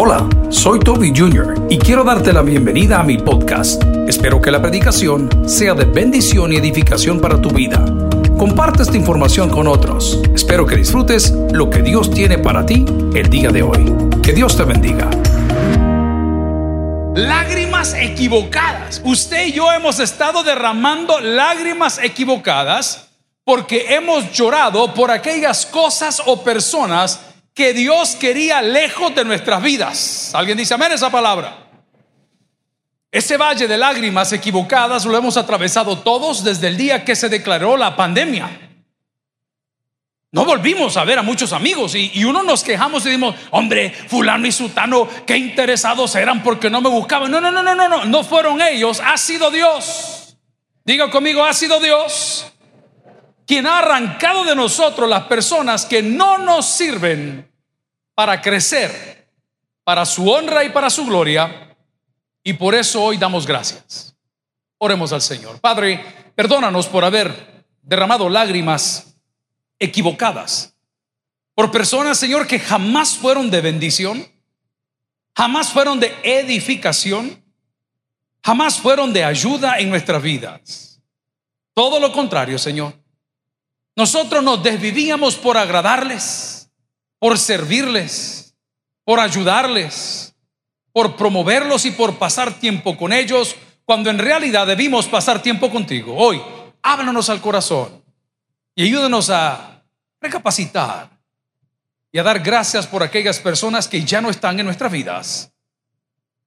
Hola, soy Toby Jr. y quiero darte la bienvenida a mi podcast. Espero que la predicación sea de bendición y edificación para tu vida. Comparte esta información con otros. Espero que disfrutes lo que Dios tiene para ti el día de hoy. Que Dios te bendiga. Lágrimas equivocadas. Usted y yo hemos estado derramando lágrimas equivocadas porque hemos llorado por aquellas cosas o personas que Dios quería lejos de nuestras vidas. ¿Alguien dice amén esa palabra? Ese valle de lágrimas equivocadas lo hemos atravesado todos desde el día que se declaró la pandemia. No volvimos a ver a muchos amigos y, uno nos quejamos y dimos, hombre, fulano y sutano, qué interesados eran porque no me buscaban. No, no, no, no, no, no, no fueron ellos, ha sido Dios. Diga conmigo, ha sido Dios quien ha arrancado de nosotros las personas que no nos sirven para crecer, para su honra y para su gloria. Y por eso hoy damos gracias. Oremos al Señor. Padre, perdónanos por haber derramado lágrimas equivocadas por personas, Señor, que jamás fueron de bendición, jamás fueron de edificación, jamás fueron de ayuda en nuestras vidas. Todo lo contrario, Señor. Nosotros nos desvivíamos por agradarles, por servirles, por ayudarles, por promoverlos y por pasar tiempo con ellos, cuando en realidad debimos pasar tiempo contigo. Hoy, háblanos al corazón y ayúdanos a recapacitar y a dar gracias por aquellas personas que ya no están en nuestras vidas.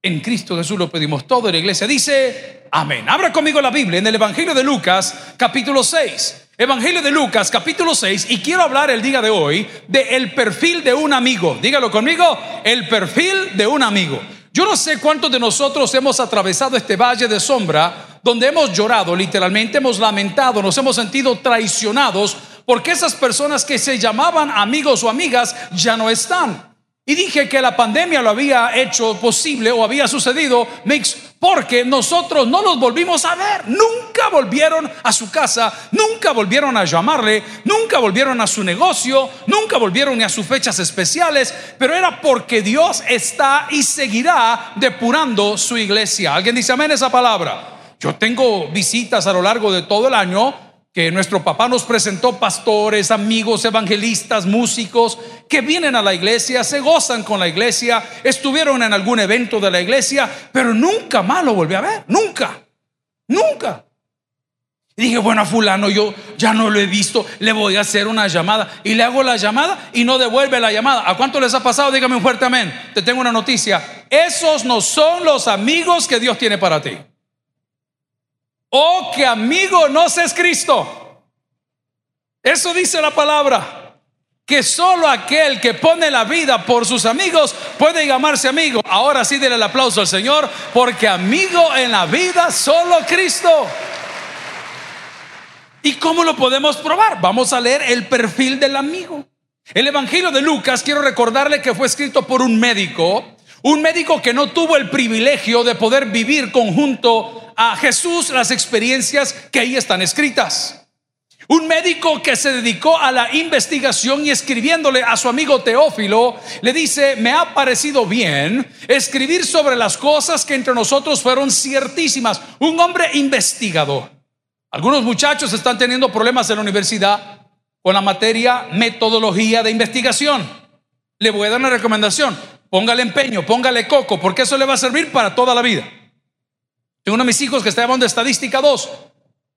En Cristo Jesús lo pedimos todo. En la iglesia dice, amén. Abra conmigo la Biblia en el Evangelio de Lucas, capítulo 6. Evangelio de Lucas, capítulo 6, y quiero hablar el día de hoy de el perfil de un amigo. Dígalo conmigo, el perfil de un amigo. Yo no sé cuántos de nosotros hemos atravesado este valle de sombra donde hemos llorado, literalmente hemos lamentado, nos hemos sentido traicionados porque esas personas que se llamaban amigos o amigas ya no están. Y dije que la pandemia lo había hecho posible o había sucedido, Mix, porque nosotros no los volvimos a ver. Nunca volvieron a su casa, nunca volvieron a llamarle, nunca volvieron a su negocio, nunca volvieron a sus fechas especiales, pero era porque Dios está y seguirá depurando su iglesia. ¿Alguien dice amén esa palabra? Yo tengo visitas a lo largo de todo el año que nuestro papá nos presentó pastores, amigos, evangelistas, músicos que vienen a la iglesia, se gozan con la iglesia, estuvieron en algún evento de la iglesia, pero nunca más lo volví a ver, nunca, nunca. Y dije, bueno, a fulano yo ya no lo he visto, le voy a hacer una llamada. Y le hago la llamada y no devuelve la llamada. ¿A cuánto les ha pasado? Dígame un fuerte amén. Te tengo una noticia. Esos no son los amigos que Dios tiene para ti. Oh, que amigo no es Cristo. Eso dice la palabra. Que solo aquel que pone la vida por sus amigos puede llamarse amigo. Ahora sí, denle el aplauso al Señor, porque amigo en la vida solo Cristo. ¿Y cómo lo podemos probar? Vamos a leer el perfil del amigo. El Evangelio de Lucas, quiero recordarle que fue escrito por un médico, un médico que no tuvo el privilegio de poder vivir conjunto a Jesús las experiencias que ahí están escritas. Un médico que se dedicó a la investigación y escribiéndole a su amigo Teófilo, le dice, me ha parecido bien escribir sobre las cosas que entre nosotros fueron ciertísimas. Un hombre investigador. Algunos muchachos están teniendo problemas en la universidad con la materia metodología de investigación. Le voy a dar una recomendación. Póngale empeño, póngale coco, porque eso le va a servir para toda la vida. Tengo uno de mis hijos que está llamando estadística 2.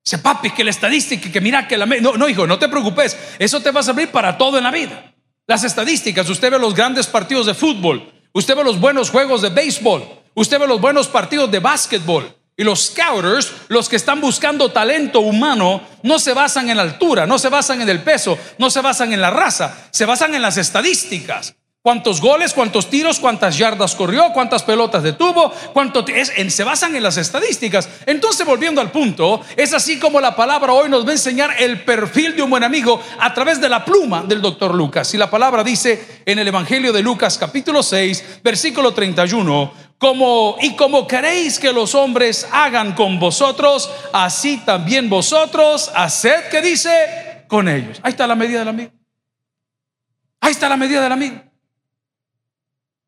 Dice, papi, que la estadística, que mira que la... No, no, hijo, no te preocupes. Eso te va a servir para todo en la vida. Las estadísticas, usted ve los grandes partidos de fútbol, usted ve los buenos juegos de béisbol, usted ve los buenos partidos de básquetbol. Y los scouters, los que están buscando talento humano, no se basan en la altura, no se basan en el peso, no se basan en la raza, se basan en las estadísticas. ¿Cuántos goles, cuántos tiros, cuántas yardas corrió, cuántas pelotas detuvo? Cuánto es, se basan en las estadísticas. Entonces, volviendo al punto, es así como la palabra hoy nos va a enseñar el perfil de un buen amigo a través de la pluma del doctor Lucas. Y la palabra dice en el Evangelio de Lucas, capítulo 6, versículo 31, como y como queréis que los hombres hagan con vosotros, así también vosotros haced que dice con ellos. Ahí está la medida del amigo. Ahí está la medida del amigo.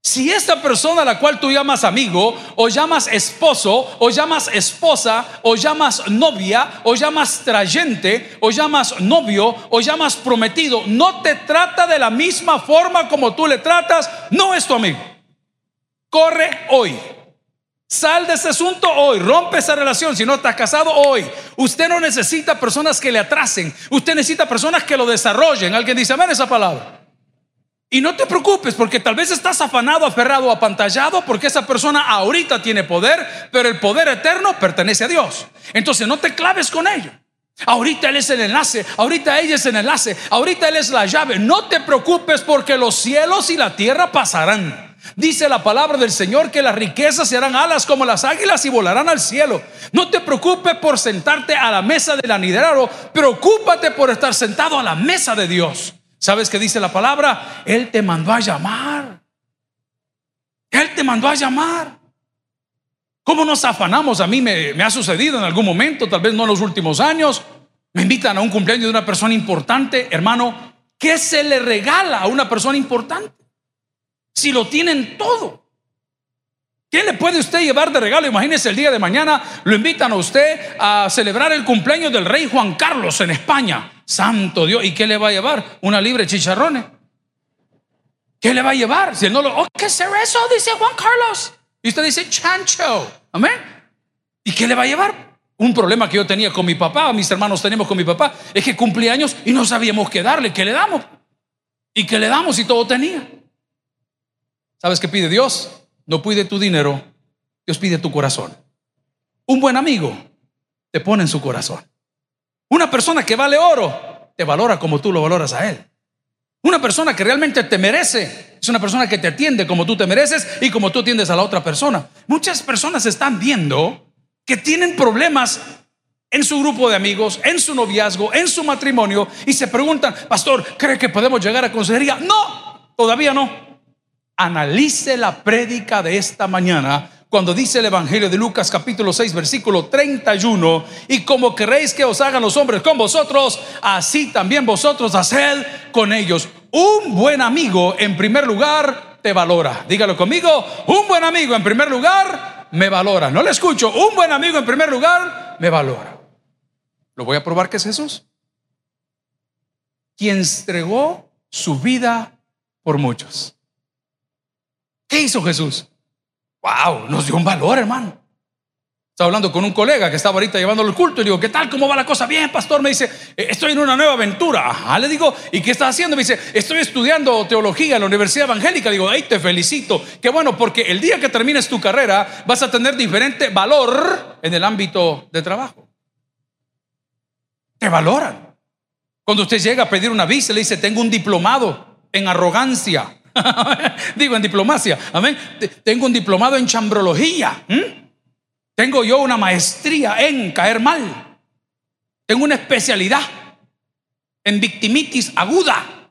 Si esta persona a la cual tú llamas amigo, o llamas esposo, o llamas esposa, o llamas novia, o llamas trayente, o llamas novio, o llamas prometido, no te trata de la misma forma como tú le tratas, no es tu amigo. Corre hoy. Sal de ese asunto hoy, rompe esa relación si no estás casado hoy. Usted no necesita personas que le atrasen, usted necesita personas que lo desarrollen. Alguien dice, amén esa palabra. Y no te preocupes porque tal vez estás afanado, aferrado, apantallado porque esa persona ahorita tiene poder, pero el poder eterno pertenece a Dios. Entonces no te claves con ello. Ahorita Él es el enlace, ahorita ella es el enlace, ahorita Él es la llave. No te preocupes porque los cielos y la tierra pasarán. Dice la palabra del Señor que las riquezas serán alas como las águilas y volarán al cielo. No te preocupes por sentarte a la mesa del anidero, preocúpate por estar sentado a la mesa de Dios. ¿Sabes qué dice la palabra? Él te mandó a llamar. Él te mandó a llamar. ¿Cómo nos afanamos? A mí me, ha sucedido en algún momento, tal vez no en los últimos años. Me invitan a un cumpleaños de una persona importante, hermano. ¿Qué se le regala a una persona importante? Si lo tienen todo. ¿Qué le puede usted llevar de regalo? Imagínese el día de mañana, lo invitan a usted a celebrar el cumpleaños del rey Juan Carlos en España. Santo Dios. ¿Y qué le va a llevar? Una libre chicharrones. ¿Qué le va a llevar? Si no lo, oh, ¿qué será eso? Dice Juan Carlos. Y usted dice chancho. Amén. ¿Y qué le va a llevar? Un problema que yo tenía con mi papá, mis hermanos tenemos con mi papá, es que cumplía años y no sabíamos qué darle, qué le damos. ¿Y qué le damos si todo tenía? ¿Sabes qué pide Dios? No pide tu dinero, Dios pide tu corazón. Un buen amigo te pone en su corazón. Una persona que vale oro te valora como tú lo valoras a él. Una persona que realmente te merece es una persona que te atiende como tú te mereces y como tú atiendes a la otra persona. Muchas personas están viendo que tienen problemas en su grupo de amigos, en su noviazgo, en su matrimonio y se preguntan, pastor, ¿cree que podemos llegar a consejería? No, todavía no. Analice la prédica de esta mañana cuando dice el Evangelio de Lucas capítulo 6 versículo 31, y como queréis que os hagan los hombres con vosotros, así también vosotros haced con ellos. Un buen amigo en primer lugar te valora. Dígalo conmigo, un buen amigo en primer lugar me valora. No le escucho, un buen amigo en primer lugar me valora. ¿Lo voy a probar que es Jesús? Quien entregó su vida por muchos. ¿Qué hizo Jesús? Wow, nos dio un valor, hermano. Estaba hablando con un colega que estaba ahorita llevándolo al culto y digo, ¿qué tal? ¿Cómo va la cosa? Bien, pastor. Me dice, eh, estoy en una nueva aventura. Ajá, le digo, ¿y qué estás haciendo? Me dice, estoy estudiando teología en la Universidad Evangélica. Digo, ahí te felicito. Qué bueno, porque el día que termines tu carrera vas a tener diferente valor en el ámbito de trabajo. Te valoran. Cuando usted llega a pedir una visa, le dice, tengo un diplomado en arrogancia. Digo, en diplomacia. Amén. Tengo un diplomado en chambrología. Tengo yo una maestría en caer mal. Tengo una especialidad en victimitis aguda.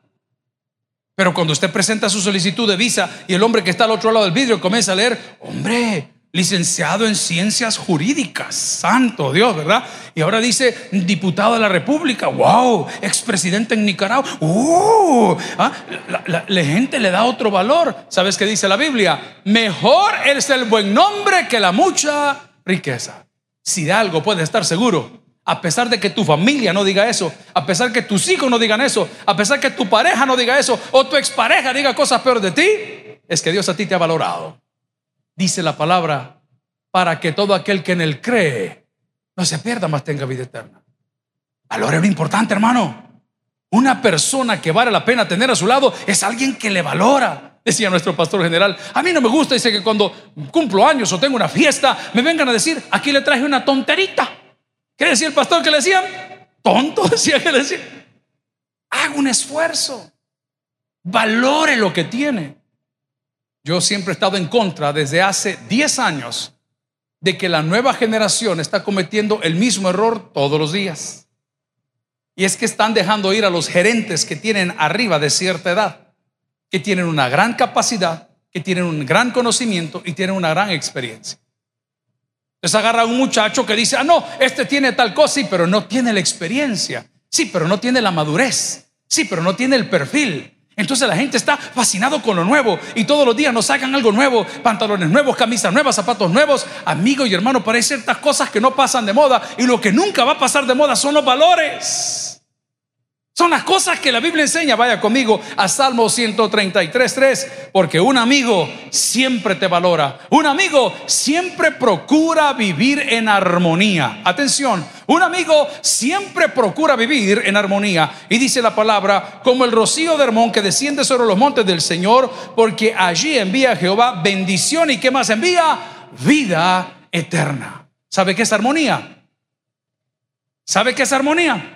Pero cuando usted presenta su solicitud de visa y el hombre que está al otro lado del vidrio comienza a leer, hombre, licenciado en ciencias jurídicas, santo Dios, ¿verdad? Y ahora dice diputado de la República, wow, expresidente en Nicaragua, uh, ¿ah? la, gente le da otro valor. ¿Sabes qué dice la Biblia? Mejor es el buen nombre que la mucha riqueza. Si de algo puedes estar seguro, a pesar de que tu familia no diga eso, a pesar que tus hijos no digan eso, a pesar que tu pareja no diga eso, o tu expareja diga cosas peores de ti, es que Dios a ti te ha valorado dice la palabra, para que todo aquel que en él cree no se pierda, más tenga vida eterna. Valor es lo importante, hermano. Una persona que vale la pena tener a su lado es alguien que le valora. Decía nuestro pastor general, a mí no me gusta, dice que cuando cumplo años o tengo una fiesta, me vengan a decir, aquí le traje una tonterita. ¿Qué decía el pastor que le decían? Tonto, decía que le decía. Haga un esfuerzo. Valore lo que tiene. Yo siempre he estado en contra desde hace 10 años de que la nueva generación está cometiendo el mismo error todos los días. Y es que están dejando ir a los gerentes que tienen arriba de cierta edad, que tienen una gran capacidad, que tienen un gran conocimiento y tienen una gran experiencia. Entonces agarra un muchacho que dice, ah, no, este tiene tal cosa, sí, pero no tiene la experiencia. Sí, pero no tiene la madurez. Sí, pero no tiene el perfil. Entonces la gente está fascinado con lo nuevo y todos los días nos sacan algo nuevo, pantalones nuevos, camisas nuevas, zapatos nuevos. Amigo y hermano, pero hay ciertas cosas que no pasan de moda y lo que nunca va a pasar de moda son los valores. Son las cosas que la Biblia enseña. Vaya conmigo a Salmo 133.3, porque un amigo siempre te valora. Un amigo siempre procura vivir en armonía. Atención, un amigo siempre procura vivir en armonía. Y dice la palabra, como el rocío de Hermón que desciende sobre los montes del Señor, porque allí envía Jehová bendición y qué más envía? Vida eterna. ¿Sabe qué es armonía? ¿Sabe qué es armonía?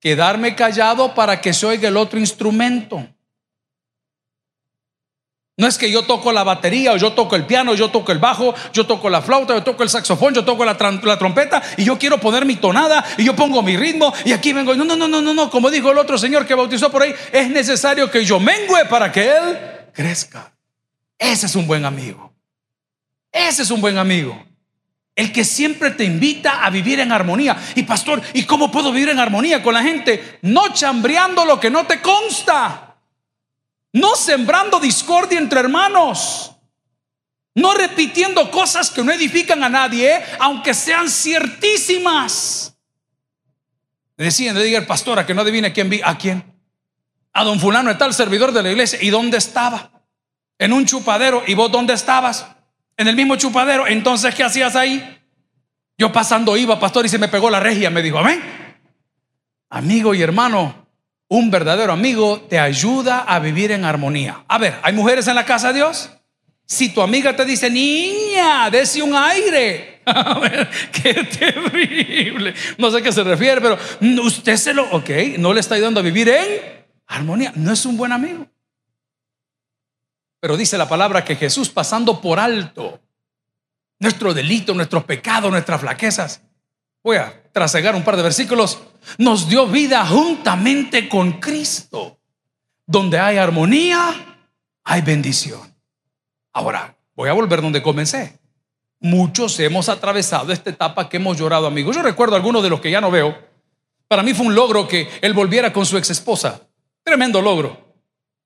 Quedarme callado para que se oiga el otro instrumento. No es que yo toco la batería o yo toco el piano, yo toco el bajo, yo toco la flauta, yo toco el saxofón, yo toco la, la, trompeta y yo quiero poner mi tonada y yo pongo mi ritmo y aquí vengo. No, no, no, no, no, no. Como dijo el otro señor que bautizó por ahí, es necesario que yo mengue para que él crezca. Ese es un buen amigo. Ese es un buen amigo. El que siempre te invita a vivir en armonía. Y pastor, ¿y cómo puedo vivir en armonía con la gente? No chambreando lo que no te consta. No sembrando discordia entre hermanos. No repitiendo cosas que no edifican a nadie, aunque sean ciertísimas. Le decían, le diga el pastor a que no adivine quién vi, a quién. A don fulano está el servidor de la iglesia. ¿Y dónde estaba? En un chupadero. ¿Y vos dónde estabas? En el mismo chupadero. Entonces, ¿qué hacías ahí? Yo pasando iba, pastor, y se me pegó la regia. Me dijo, amén. Amigo y hermano, un verdadero amigo te ayuda a vivir en armonía. A ver, ¿hay mujeres en la casa de Dios? Si tu amiga te dice, niña, dese un aire. A ver, qué terrible. No sé a qué se refiere, pero usted se lo, ok, no le está ayudando a vivir en armonía. No es un buen amigo. Pero dice la palabra que Jesús pasando por alto nuestro delito, nuestros pecados, nuestras flaquezas, voy a trasegar un par de versículos, nos dio vida juntamente con Cristo. Donde hay armonía, hay bendición. Ahora, voy a volver donde comencé. Muchos hemos atravesado esta etapa que hemos llorado, amigos. Yo recuerdo a algunos de los que ya no veo. Para mí fue un logro que él volviera con su ex esposa. Tremendo logro.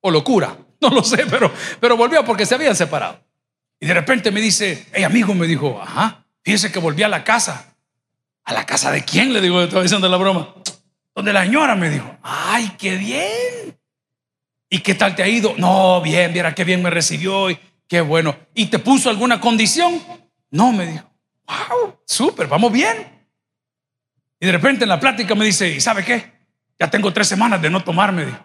O locura. No lo sé, pero, pero volvió porque se habían separado. Y de repente me dice, hey amigo, me dijo, ajá, fíjese que volví a la casa. ¿A la casa de quién? Le digo, estaba diciendo la broma. Donde la señora me dijo, ay, qué bien. ¿Y qué tal te ha ido? No, bien, viera qué bien me recibió y qué bueno. ¿Y te puso alguna condición? No, me dijo, wow, súper, vamos bien. Y de repente en la plática me dice, ¿y sabe qué? Ya tengo tres semanas de no tomarme, dijo.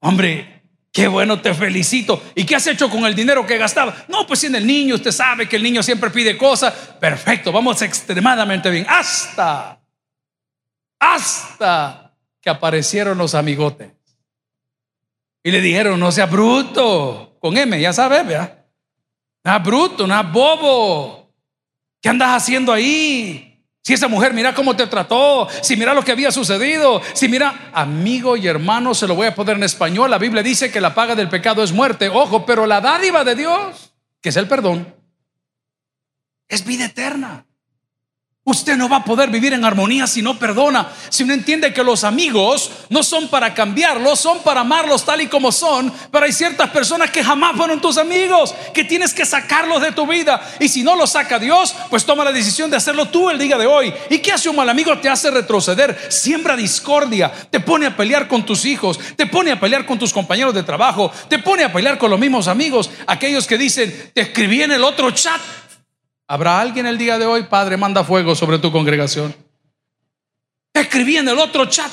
Hombre, Qué bueno, te felicito. ¿Y qué has hecho con el dinero que gastaba? No, pues en el niño, usted sabe que el niño siempre pide cosas. Perfecto, vamos extremadamente bien. Hasta, hasta que aparecieron los amigotes. Y le dijeron, no sea bruto, con M, ya sabes, ¿verdad? No bruto, no bobo. ¿Qué andas haciendo ahí? Si esa mujer, mira cómo te trató, si mira lo que había sucedido, si mira, amigo y hermano, se lo voy a poner en español, la Biblia dice que la paga del pecado es muerte, ojo, pero la dádiva de Dios, que es el perdón, es vida eterna. Usted no va a poder vivir en armonía si no perdona, si no entiende que los amigos no son para cambiarlos, son para amarlos tal y como son, pero hay ciertas personas que jamás fueron tus amigos, que tienes que sacarlos de tu vida. Y si no los saca Dios, pues toma la decisión de hacerlo tú el día de hoy. ¿Y qué hace un mal amigo? Te hace retroceder, siembra discordia, te pone a pelear con tus hijos, te pone a pelear con tus compañeros de trabajo, te pone a pelear con los mismos amigos, aquellos que dicen, te escribí en el otro chat ¿Habrá alguien el día de hoy, Padre, manda fuego sobre tu congregación? escribí en el otro chat.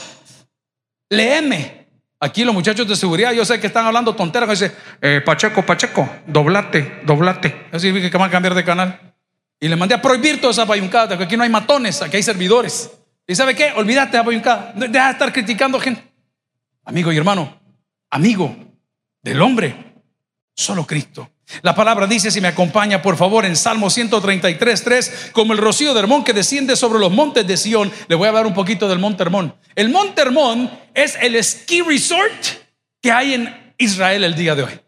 Léeme. Aquí los muchachos de seguridad, yo sé que están hablando tonteras. Dice, eh, Pacheco, Pacheco, doblate, doblate. Eso significa que van a cambiar de canal. Y le mandé a prohibir toda esa bayuncada, que aquí no hay matones, aquí hay servidores. ¿Y sabe qué? Olvídate de bayuncada. Deja de estar criticando gente. Amigo y hermano, amigo del hombre, solo Cristo. La palabra dice, si me acompaña por favor en Salmo 133, 3, como el rocío de Hermón que desciende sobre los montes de Sión. Le voy a hablar un poquito del monte Hermón. El monte Hermón es el ski resort que hay en Israel el día de hoy.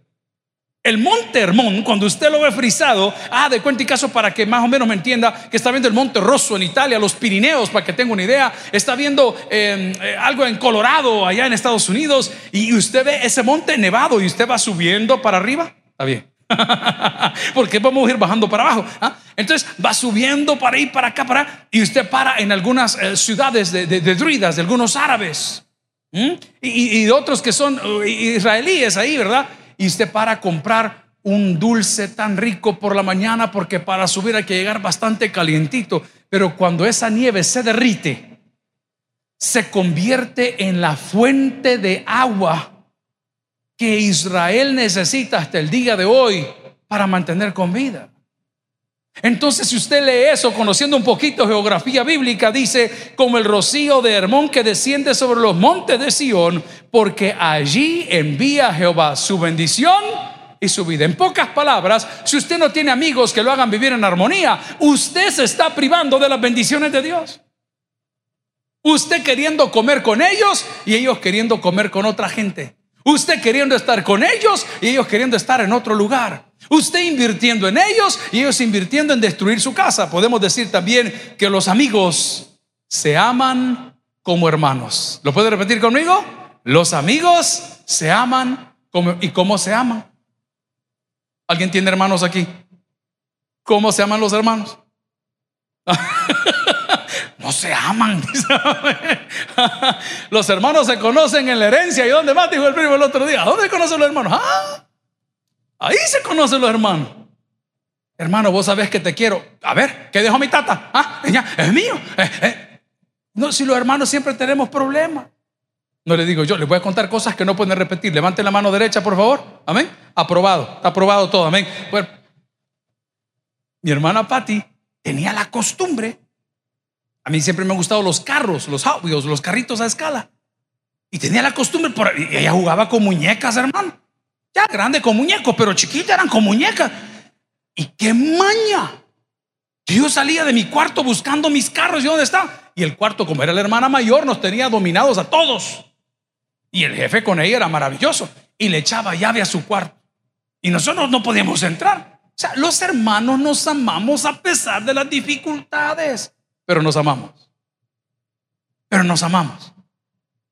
El monte Hermón, cuando usted lo ve frisado, ah, de cuenta y caso para que más o menos me entienda, que está viendo el monte Rosso en Italia, los Pirineos, para que tenga una idea, está viendo em, eh, algo en Colorado, allá en Estados Unidos, y usted ve ese monte nevado y usted va subiendo para arriba, está bien. Porque vamos a ir bajando para abajo. ¿ah? Entonces va subiendo para ahí, para acá, para y usted para en algunas eh, ciudades de, druidas, de algunos árabes y, de otros que son uh, israelíes ahí, ¿verdad? y usted para comprar un dulce tan rico por la mañana porque para subir hay que llegar bastante calientito, pero cuando esa nieve se derrite, se convierte en la fuente de agua que Israel necesita hasta el día de hoy para mantener con vida. Entonces, si usted lee eso, conociendo un poquito geografía bíblica, dice, como el rocío de Hermón que desciende sobre los montes de Sión, porque allí envía Jehová su bendición y su vida. En pocas palabras, si usted no tiene amigos que lo hagan vivir en armonía, usted se está privando de las bendiciones de Dios. Usted queriendo comer con ellos y ellos queriendo comer con otra gente. Usted queriendo estar con ellos y ellos queriendo estar en otro lugar. Usted invirtiendo en ellos y ellos invirtiendo en destruir su casa. Podemos decir también que los amigos se aman como hermanos. ¿Lo puede repetir conmigo? Los amigos se aman como... ¿Y cómo se aman? ¿Alguien tiene hermanos aquí? ¿Cómo se aman los hermanos? se aman. los hermanos se conocen en la herencia. ¿Y dónde más? Dijo el primo el otro día. ¿Dónde conocen los hermanos? Ah, Ahí se conocen los hermanos. Hermano, vos sabés que te quiero. A ver, ¿qué dejó mi tata? Ah, es mío. Eh, eh. No, si los hermanos siempre tenemos problemas. No le digo yo, les voy a contar cosas que no pueden repetir. Levante la mano derecha, por favor. Amén. Aprobado. Está aprobado todo. Amén. mi hermana Patty tenía la costumbre. Mí siempre me han gustado los carros, los audios, los carritos a escala. Y tenía la costumbre, y ella jugaba con muñecas, hermano. Ya grande con muñecos, pero chiquita eran con muñecas. Y qué maña. Yo salía de mi cuarto buscando mis carros y dónde está. Y el cuarto, como era la hermana mayor, nos tenía dominados a todos. Y el jefe con ella era maravilloso. Y le echaba llave a su cuarto. Y nosotros no podíamos entrar. O sea, los hermanos nos amamos a pesar de las dificultades. Pero nos amamos. Pero nos amamos.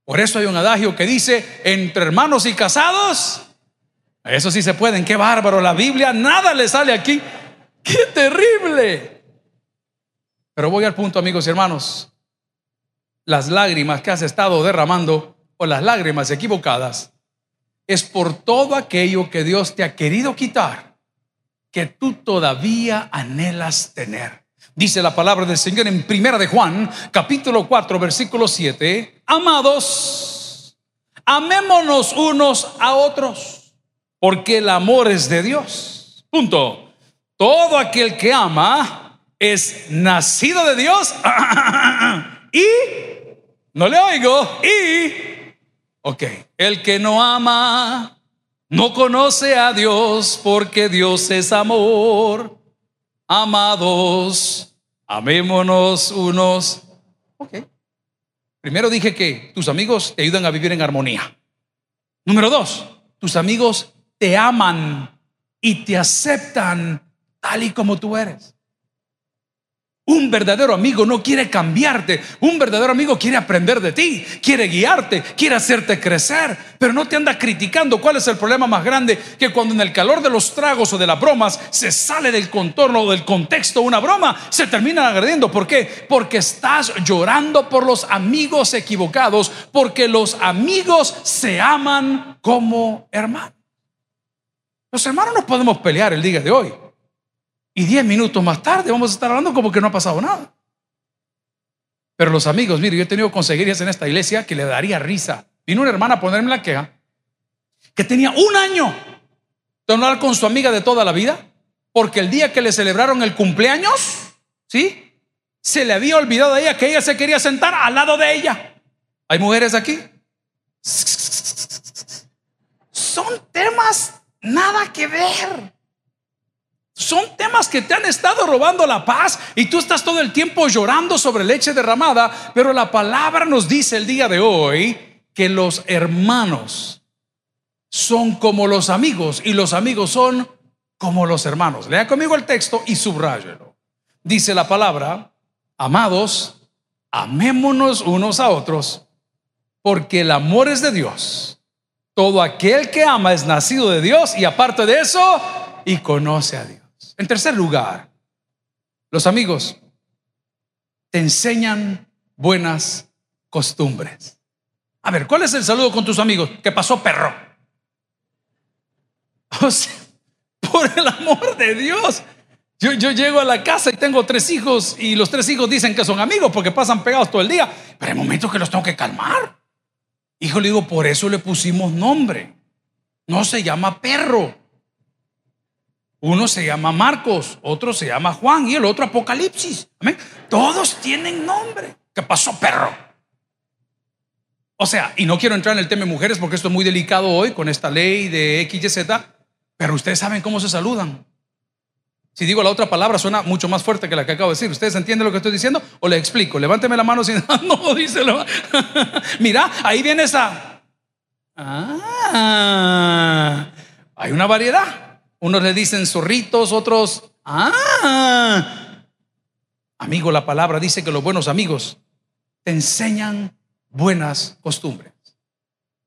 Por eso hay un adagio que dice, entre hermanos y casados, eso sí se pueden, qué bárbaro. La Biblia nada le sale aquí. Qué terrible. Pero voy al punto, amigos y hermanos. Las lágrimas que has estado derramando o las lágrimas equivocadas es por todo aquello que Dios te ha querido quitar que tú todavía anhelas tener. Dice la palabra del Señor en Primera de Juan, capítulo 4, versículo 7. Amados, amémonos unos a otros porque el amor es de Dios. Punto. Todo aquel que ama es nacido de Dios y, no le oigo, y, ok, el que no ama no conoce a Dios porque Dios es amor. Amados, amémonos unos. Ok. Primero dije que tus amigos te ayudan a vivir en armonía. Número dos, tus amigos te aman y te aceptan tal y como tú eres. Un verdadero amigo no quiere cambiarte. Un verdadero amigo quiere aprender de ti, quiere guiarte, quiere hacerte crecer, pero no te anda criticando. ¿Cuál es el problema más grande? Que cuando en el calor de los tragos o de las bromas se sale del contorno o del contexto una broma, se terminan agrediendo. ¿Por qué? Porque estás llorando por los amigos equivocados, porque los amigos se aman como hermanos. Los hermanos no podemos pelear el día de hoy. Y diez minutos más tarde vamos a estar hablando como que no ha pasado nada. Pero los amigos, mire, yo he tenido consejerías en esta iglesia que le daría risa. Vino una hermana a ponerme la queja que tenía un año de hablar con su amiga de toda la vida, porque el día que le celebraron el cumpleaños, ¿sí? Se le había olvidado a ella que ella se quería sentar al lado de ella. ¿Hay mujeres aquí? Son temas Nada que ver. Son temas que te han estado robando la paz y tú estás todo el tiempo llorando sobre leche derramada, pero la palabra nos dice el día de hoy que los hermanos son como los amigos y los amigos son como los hermanos. Lea conmigo el texto y subráyelo. Dice la palabra, amados, amémonos unos a otros, porque el amor es de Dios. Todo aquel que ama es nacido de Dios y aparte de eso, y conoce a Dios. En tercer lugar, los amigos te enseñan buenas costumbres. A ver, ¿cuál es el saludo con tus amigos? ¿Qué pasó, perro? O sea, por el amor de Dios. Yo, yo, llego a la casa y tengo tres hijos y los tres hijos dicen que son amigos porque pasan pegados todo el día. Pero hay momentos que los tengo que calmar. Hijo, le digo, por eso le pusimos nombre. No se llama perro. Uno se llama Marcos, otro se llama Juan y el otro Apocalipsis. Amén. Todos tienen nombre. ¿Qué pasó, perro? O sea, y no quiero entrar en el tema de mujeres porque esto es muy delicado hoy con esta ley de XYZ, pero ustedes saben cómo se saludan. Si digo la otra palabra suena mucho más fuerte que la que acabo de decir. ¿Ustedes entienden lo que estoy diciendo? O le explico. Levánteme la mano si no, díselo. Mira, ahí viene esa. Ah, hay una variedad. Unos le dicen zorritos, otros. Ah, amigo, la palabra dice que los buenos amigos te enseñan buenas costumbres.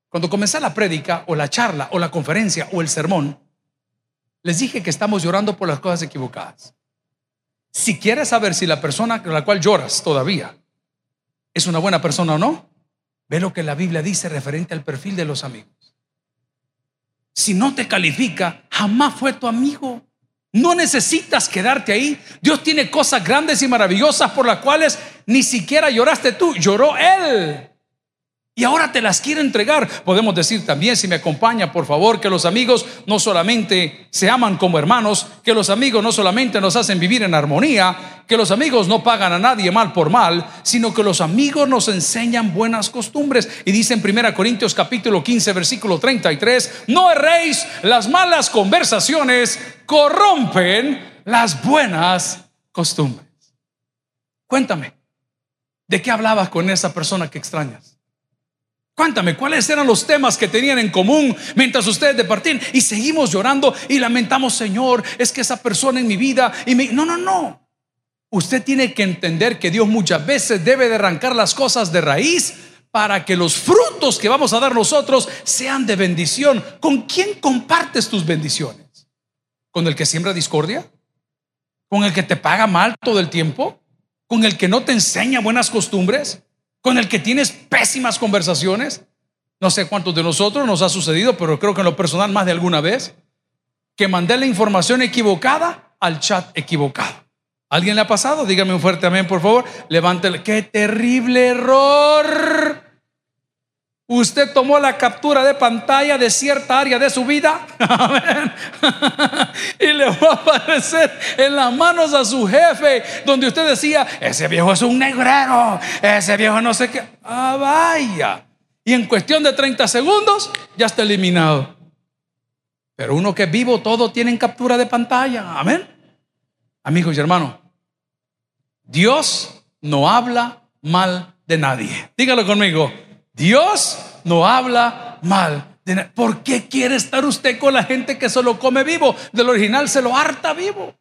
Cuando comencé la prédica o la charla o la conferencia o el sermón, les dije que estamos llorando por las cosas equivocadas. Si quieres saber si la persona con la cual lloras todavía es una buena persona o no, ve lo que la Biblia dice referente al perfil de los amigos. Si no te califica, jamás fue tu amigo. No necesitas quedarte ahí. Dios tiene cosas grandes y maravillosas por las cuales ni siquiera lloraste tú, lloró Él. Y ahora te las quiere entregar. Podemos decir también, si me acompaña, por favor, que los amigos no solamente se aman como hermanos, que los amigos no solamente nos hacen vivir en armonía, que los amigos no pagan a nadie mal por mal, sino que los amigos nos enseñan buenas costumbres. Y dice en 1 Corintios capítulo 15, versículo 33, no erréis, las malas conversaciones corrompen las buenas costumbres. Cuéntame, ¿de qué hablabas con esa persona que extrañas? Cuéntame, ¿cuáles eran los temas que tenían en común mientras ustedes departían? Y seguimos llorando y lamentamos, Señor, es que esa persona en mi vida y me... No, no, no. Usted tiene que entender que Dios muchas veces debe de arrancar las cosas de raíz para que los frutos que vamos a dar nosotros sean de bendición. ¿Con quién compartes tus bendiciones? ¿Con el que siembra discordia? ¿Con el que te paga mal todo el tiempo? ¿Con el que no te enseña buenas costumbres? Con el que tienes pésimas conversaciones. No sé cuántos de nosotros nos ha sucedido, pero creo que en lo personal más de alguna vez, que mandé la información equivocada al chat equivocado. ¿Alguien le ha pasado? Dígame un fuerte amén, por favor. Levántele. ¡Qué terrible error! Usted tomó la captura de pantalla de cierta área de su vida y le va a aparecer en las manos a su jefe, donde usted decía, ese viejo es un negrero, ese viejo no sé qué. Ah, vaya. Y en cuestión de 30 segundos ya está eliminado. Pero uno que es vivo, todo tiene captura de pantalla. Amén. Amigos y hermanos, Dios no habla mal de nadie. Dígalo conmigo. Dios no habla mal. ¿Por qué quiere estar usted con la gente que solo come vivo? Del original se lo harta vivo.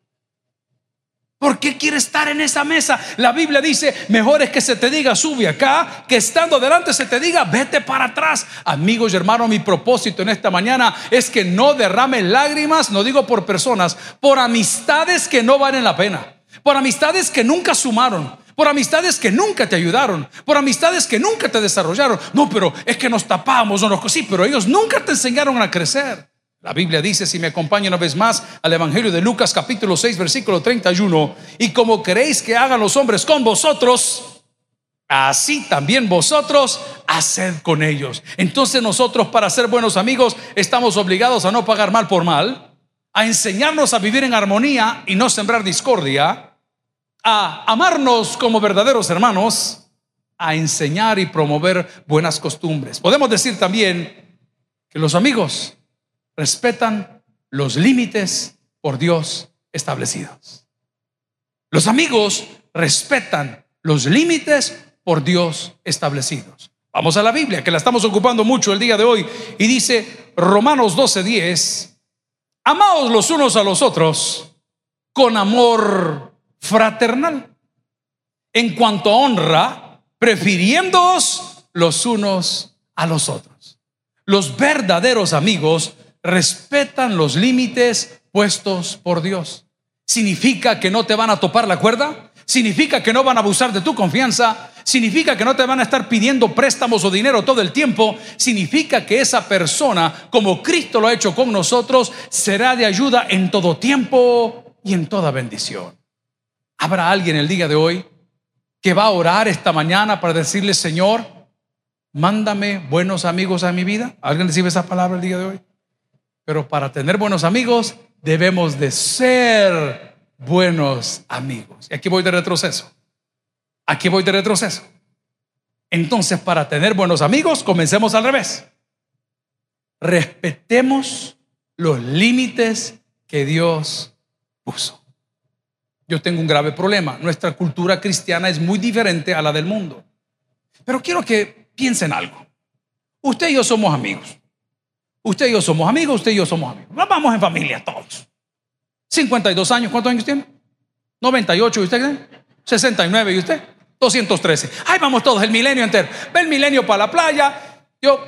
¿Por qué quiere estar en esa mesa? La Biblia dice, mejor es que se te diga, sube acá, que estando delante se te diga, vete para atrás. Amigos y hermanos, mi propósito en esta mañana es que no derrame lágrimas, no digo por personas, por amistades que no valen la pena, por amistades que nunca sumaron, por amistades que nunca te ayudaron, por amistades que nunca te desarrollaron. No, pero es que nos tapamos, o nos sí, pero ellos nunca te enseñaron a crecer. La Biblia dice, si me acompaña una vez más al Evangelio de Lucas capítulo 6 versículo 31, y como queréis que hagan los hombres con vosotros, así también vosotros haced con ellos. Entonces nosotros para ser buenos amigos estamos obligados a no pagar mal por mal, a enseñarnos a vivir en armonía y no sembrar discordia, a amarnos como verdaderos hermanos, a enseñar y promover buenas costumbres. Podemos decir también que los amigos respetan los límites por Dios establecidos. Los amigos respetan los límites por Dios establecidos. Vamos a la Biblia, que la estamos ocupando mucho el día de hoy. Y dice Romanos 12:10, amaos los unos a los otros con amor fraternal. En cuanto a honra, prefiriéndoos los unos a los otros. Los verdaderos amigos respetan los límites puestos por Dios. ¿Significa que no te van a topar la cuerda? ¿Significa que no van a abusar de tu confianza? ¿Significa que no te van a estar pidiendo préstamos o dinero todo el tiempo? ¿Significa que esa persona, como Cristo lo ha hecho con nosotros, será de ayuda en todo tiempo y en toda bendición? ¿Habrá alguien el día de hoy que va a orar esta mañana para decirle, Señor, mándame buenos amigos a mi vida? ¿Alguien recibe esa palabra el día de hoy? Pero para tener buenos amigos debemos de ser buenos amigos. Y aquí voy de retroceso. Aquí voy de retroceso. Entonces, para tener buenos amigos, comencemos al revés. Respetemos los límites que Dios puso. Yo tengo un grave problema. Nuestra cultura cristiana es muy diferente a la del mundo. Pero quiero que piensen algo. Usted y yo somos amigos. Usted y yo somos amigos, usted y yo somos amigos. Vamos en familia todos. 52 años, ¿cuántos años tiene? 98, ¿y usted? 69, ¿y usted? 213. Ahí vamos todos, el milenio entero. Ve el milenio para la playa. Yo,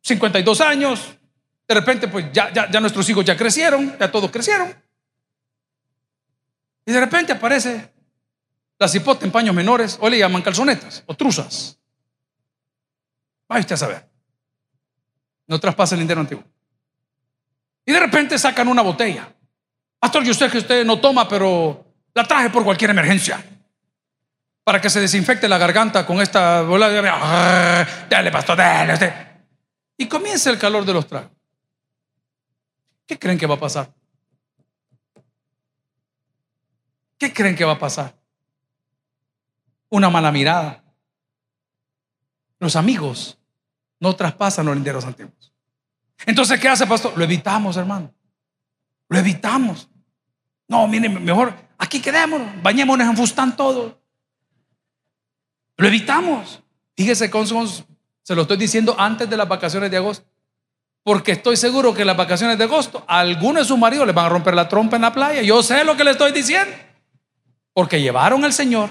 52 años. De repente, pues ya, ya, ya nuestros hijos ya crecieron, ya todos crecieron. Y de repente aparece la cipote en paños menores, o le llaman calzonetas o truzas. Vaya usted a saber no traspasa el interno antiguo. Y de repente sacan una botella. Pastor, yo sé que usted no toma, pero la traje por cualquier emergencia. Para que se desinfecte la garganta con esta bola. Dale, pastor, dale usted. Y comienza el calor de los tragos. ¿Qué creen que va a pasar? ¿Qué creen que va a pasar? Una mala mirada. Los amigos no traspasan los linderos antiguos. Entonces, ¿qué hace, pastor? Lo evitamos, hermano. Lo evitamos. No, miren, mejor aquí quedémonos, bañémonos en fustán todo. Lo evitamos. Fíjese, Cosmos, se lo estoy diciendo antes de las vacaciones de agosto. Porque estoy seguro que en las vacaciones de agosto, algunos de sus maridos le van a romper la trompa en la playa. Yo sé lo que le estoy diciendo. Porque llevaron al Señor,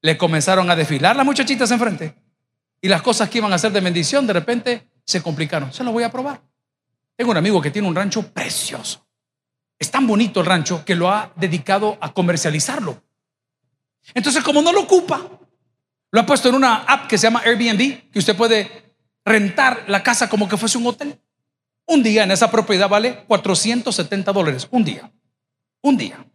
le comenzaron a desfilar las muchachitas enfrente y las cosas que iban a ser de bendición de repente se complicaron. Se lo voy a probar. Tengo un amigo que tiene un rancho precioso. Es tan bonito el rancho que lo ha dedicado a comercializarlo. Entonces, como no lo ocupa, lo ha puesto en una app que se llama Airbnb, que usted puede rentar la casa como que fuese un hotel. Un día en esa propiedad vale 470 dólares. Un día. Un día.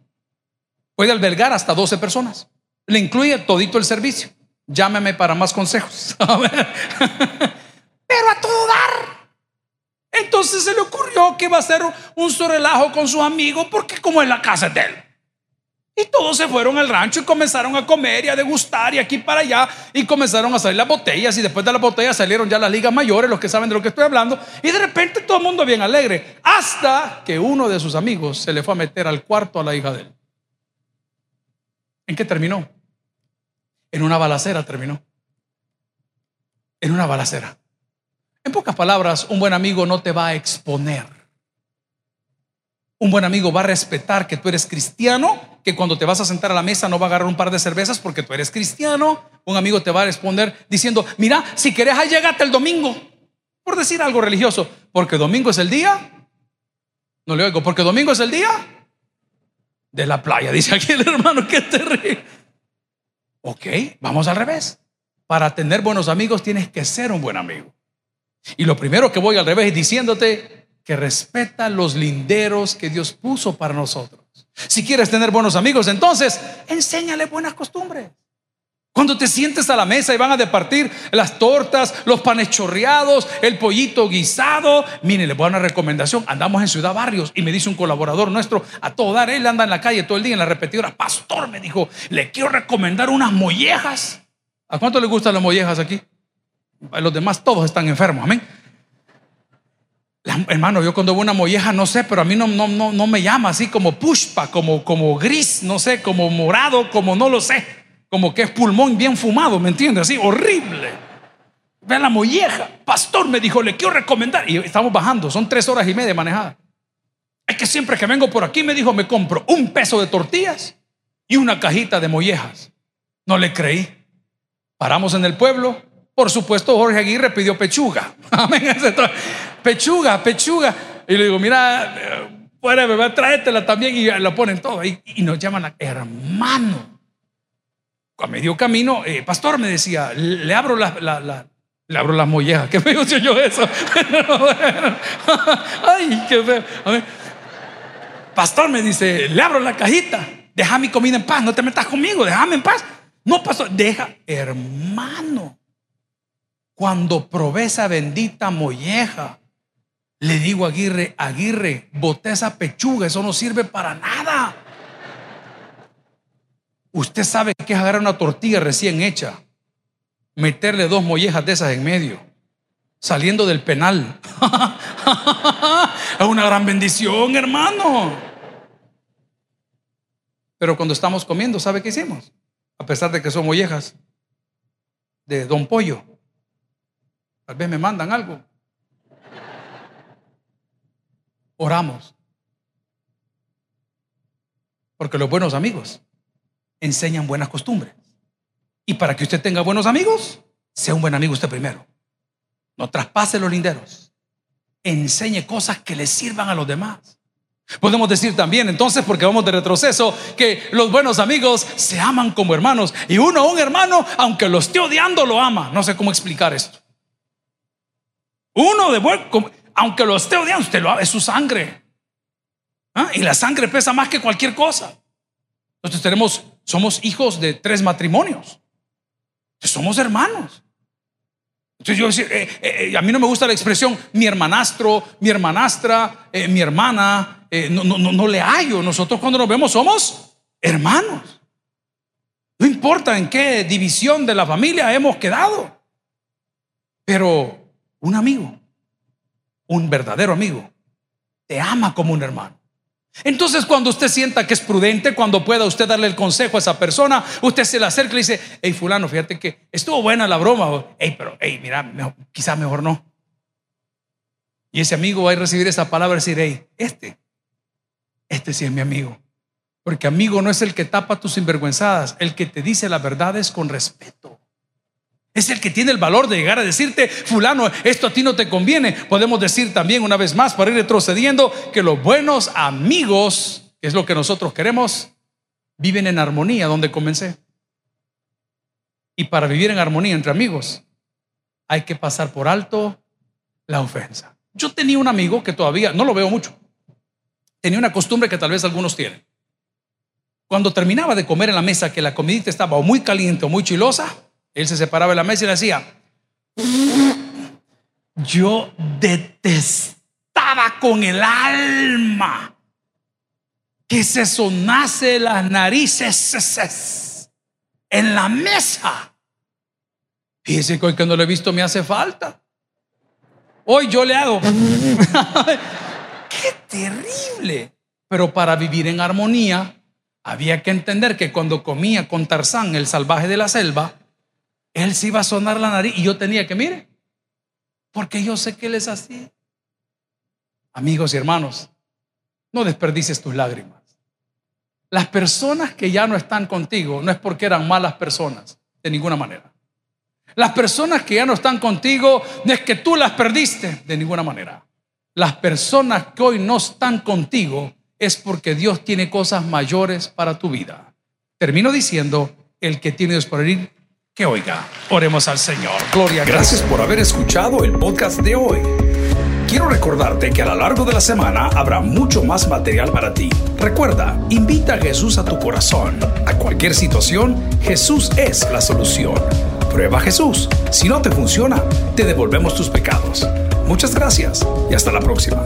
Puede albergar hasta 12 personas. Le incluye todito el servicio. Llámeme para más consejos. Pero a todo dar. Entonces se le ocurrió que iba a hacer un sorelajo con su amigo porque como en la casa de él. Y todos se fueron al rancho y comenzaron a comer y a degustar y aquí para allá y comenzaron a salir las botellas y después de las botellas salieron ya las ligas mayores, los que saben de lo que estoy hablando, y de repente todo el mundo bien alegre, hasta que uno de sus amigos se le fue a meter al cuarto a la hija de él. ¿En qué terminó? En una balacera terminó. En una balacera. En pocas palabras, un buen amigo no te va a exponer. Un buen amigo va a respetar que tú eres cristiano, que cuando te vas a sentar a la mesa no va a agarrar un par de cervezas porque tú eres cristiano. Un amigo te va a responder diciendo, mira, si querés, llegate el domingo. Por decir algo religioso, porque domingo es el día. No le oigo, porque domingo es el día de la playa, dice aquí el hermano, qué terrible. Ok, vamos al revés. Para tener buenos amigos tienes que ser un buen amigo. Y lo primero que voy al revés es diciéndote que respeta los linderos que Dios puso para nosotros. Si quieres tener buenos amigos, entonces enséñale buenas costumbres. Cuando te sientes a la mesa y van a departir las tortas, los panes chorreados, el pollito guisado, mire, le voy a dar una recomendación. Andamos en Ciudad Barrios y me dice un colaborador nuestro, a todo dar, él anda en la calle todo el día en la repetidora. Pastor, me dijo, le quiero recomendar unas mollejas. ¿A cuánto le gustan las mollejas aquí? Los demás todos están enfermos, amén. hermano, yo cuando veo una molleja no sé, pero a mí no, no, no, no me llama así como pushpa, como, como gris, no sé, como morado, como no lo sé como que es pulmón bien fumado, ¿me entiendes? Así, horrible. Vean la molleja. Pastor me dijo, le quiero recomendar. Y estamos bajando, son tres horas y media manejada. Es que siempre que vengo por aquí me dijo, me compro un peso de tortillas y una cajita de mollejas. No le creí. Paramos en el pueblo. Por supuesto, Jorge Aguirre pidió pechuga. Pechuga, pechuga. Y le digo, mira, fuera, bebé, tráetela también. Y lo ponen todo. Y, y nos llaman a hermano. A medio camino, eh, pastor me decía, le abro la, le abro las mollejas. ¿Qué me dijo yo eso? Ay, qué feo. Pastor me dice, le abro la cajita. Deja mi comida en paz. No te metas conmigo. Déjame en paz. No, pastor. Deja, hermano. Cuando probé esa bendita molleja, le digo a Aguirre, Aguirre, boté esa pechuga. Eso no sirve para nada. Usted sabe que es agarrar una tortilla recién hecha, meterle dos mollejas de esas en medio, saliendo del penal. es una gran bendición, hermano. Pero cuando estamos comiendo, ¿sabe qué hicimos? A pesar de que son mollejas de Don Pollo. Tal vez me mandan algo. Oramos. Porque los buenos amigos enseñan buenas costumbres. Y para que usted tenga buenos amigos, sea un buen amigo usted primero. No traspase los linderos. Enseñe cosas que le sirvan a los demás. Podemos decir también entonces, porque vamos de retroceso, que los buenos amigos se aman como hermanos. Y uno a un hermano, aunque lo esté odiando, lo ama. No sé cómo explicar esto. Uno de buen, aunque lo esté odiando, usted lo ama, es su sangre. ¿Ah? Y la sangre pesa más que cualquier cosa. Entonces tenemos somos hijos de tres matrimonios. Somos hermanos. Entonces yo decir, eh, eh, eh, a mí no me gusta la expresión mi hermanastro, mi hermanastra, mi hermana, no, no, no, no le hallo. Nosotros cuando nos vemos somos hermanos. No importa en qué división de la familia hemos quedado. Pero un amigo, un verdadero amigo, te ama como un hermano. Entonces cuando usted sienta que es prudente, cuando pueda usted darle el consejo a esa persona, usted se le acerca y le dice, hey fulano, fíjate que estuvo buena la broma, hey, pero hey, mira, quizás mejor no. Y ese amigo va a recibir esa palabra y decir, hey, este, este sí es mi amigo. Porque amigo no es el que tapa tus sinvergüenzadas, el que te dice la verdad es con respeto. Es el que tiene el valor de llegar a decirte, fulano, esto a ti no te conviene. Podemos decir también una vez más, para ir retrocediendo, que los buenos amigos, que es lo que nosotros queremos, viven en armonía donde comencé. Y para vivir en armonía entre amigos, hay que pasar por alto la ofensa. Yo tenía un amigo que todavía, no lo veo mucho, tenía una costumbre que tal vez algunos tienen. Cuando terminaba de comer en la mesa, que la comidita estaba muy caliente o muy chilosa, él se separaba de la mesa y le decía, yo detestaba con el alma que se sonase las narices en la mesa. Dice que hoy que no lo he visto me hace falta. Hoy yo le hago. ¡Qué terrible! Pero para vivir en armonía, había que entender que cuando comía con Tarzán, el salvaje de la selva, él se iba a sonar la nariz y yo tenía que, mire, porque yo sé que Él es así. Amigos y hermanos, no desperdicies tus lágrimas. Las personas que ya no están contigo no es porque eran malas personas, de ninguna manera. Las personas que ya no están contigo no es que tú las perdiste, de ninguna manera. Las personas que hoy no están contigo es porque Dios tiene cosas mayores para tu vida. Termino diciendo, el que tiene Dios por ir, que oiga. Oremos al Señor. Gloria a Gracias por haber escuchado el podcast de hoy. Quiero recordarte que a lo largo de la semana habrá mucho más material para ti. Recuerda, invita a Jesús a tu corazón. A cualquier situación, Jesús es la solución. Prueba a Jesús. Si no te funciona, te devolvemos tus pecados. Muchas gracias y hasta la próxima.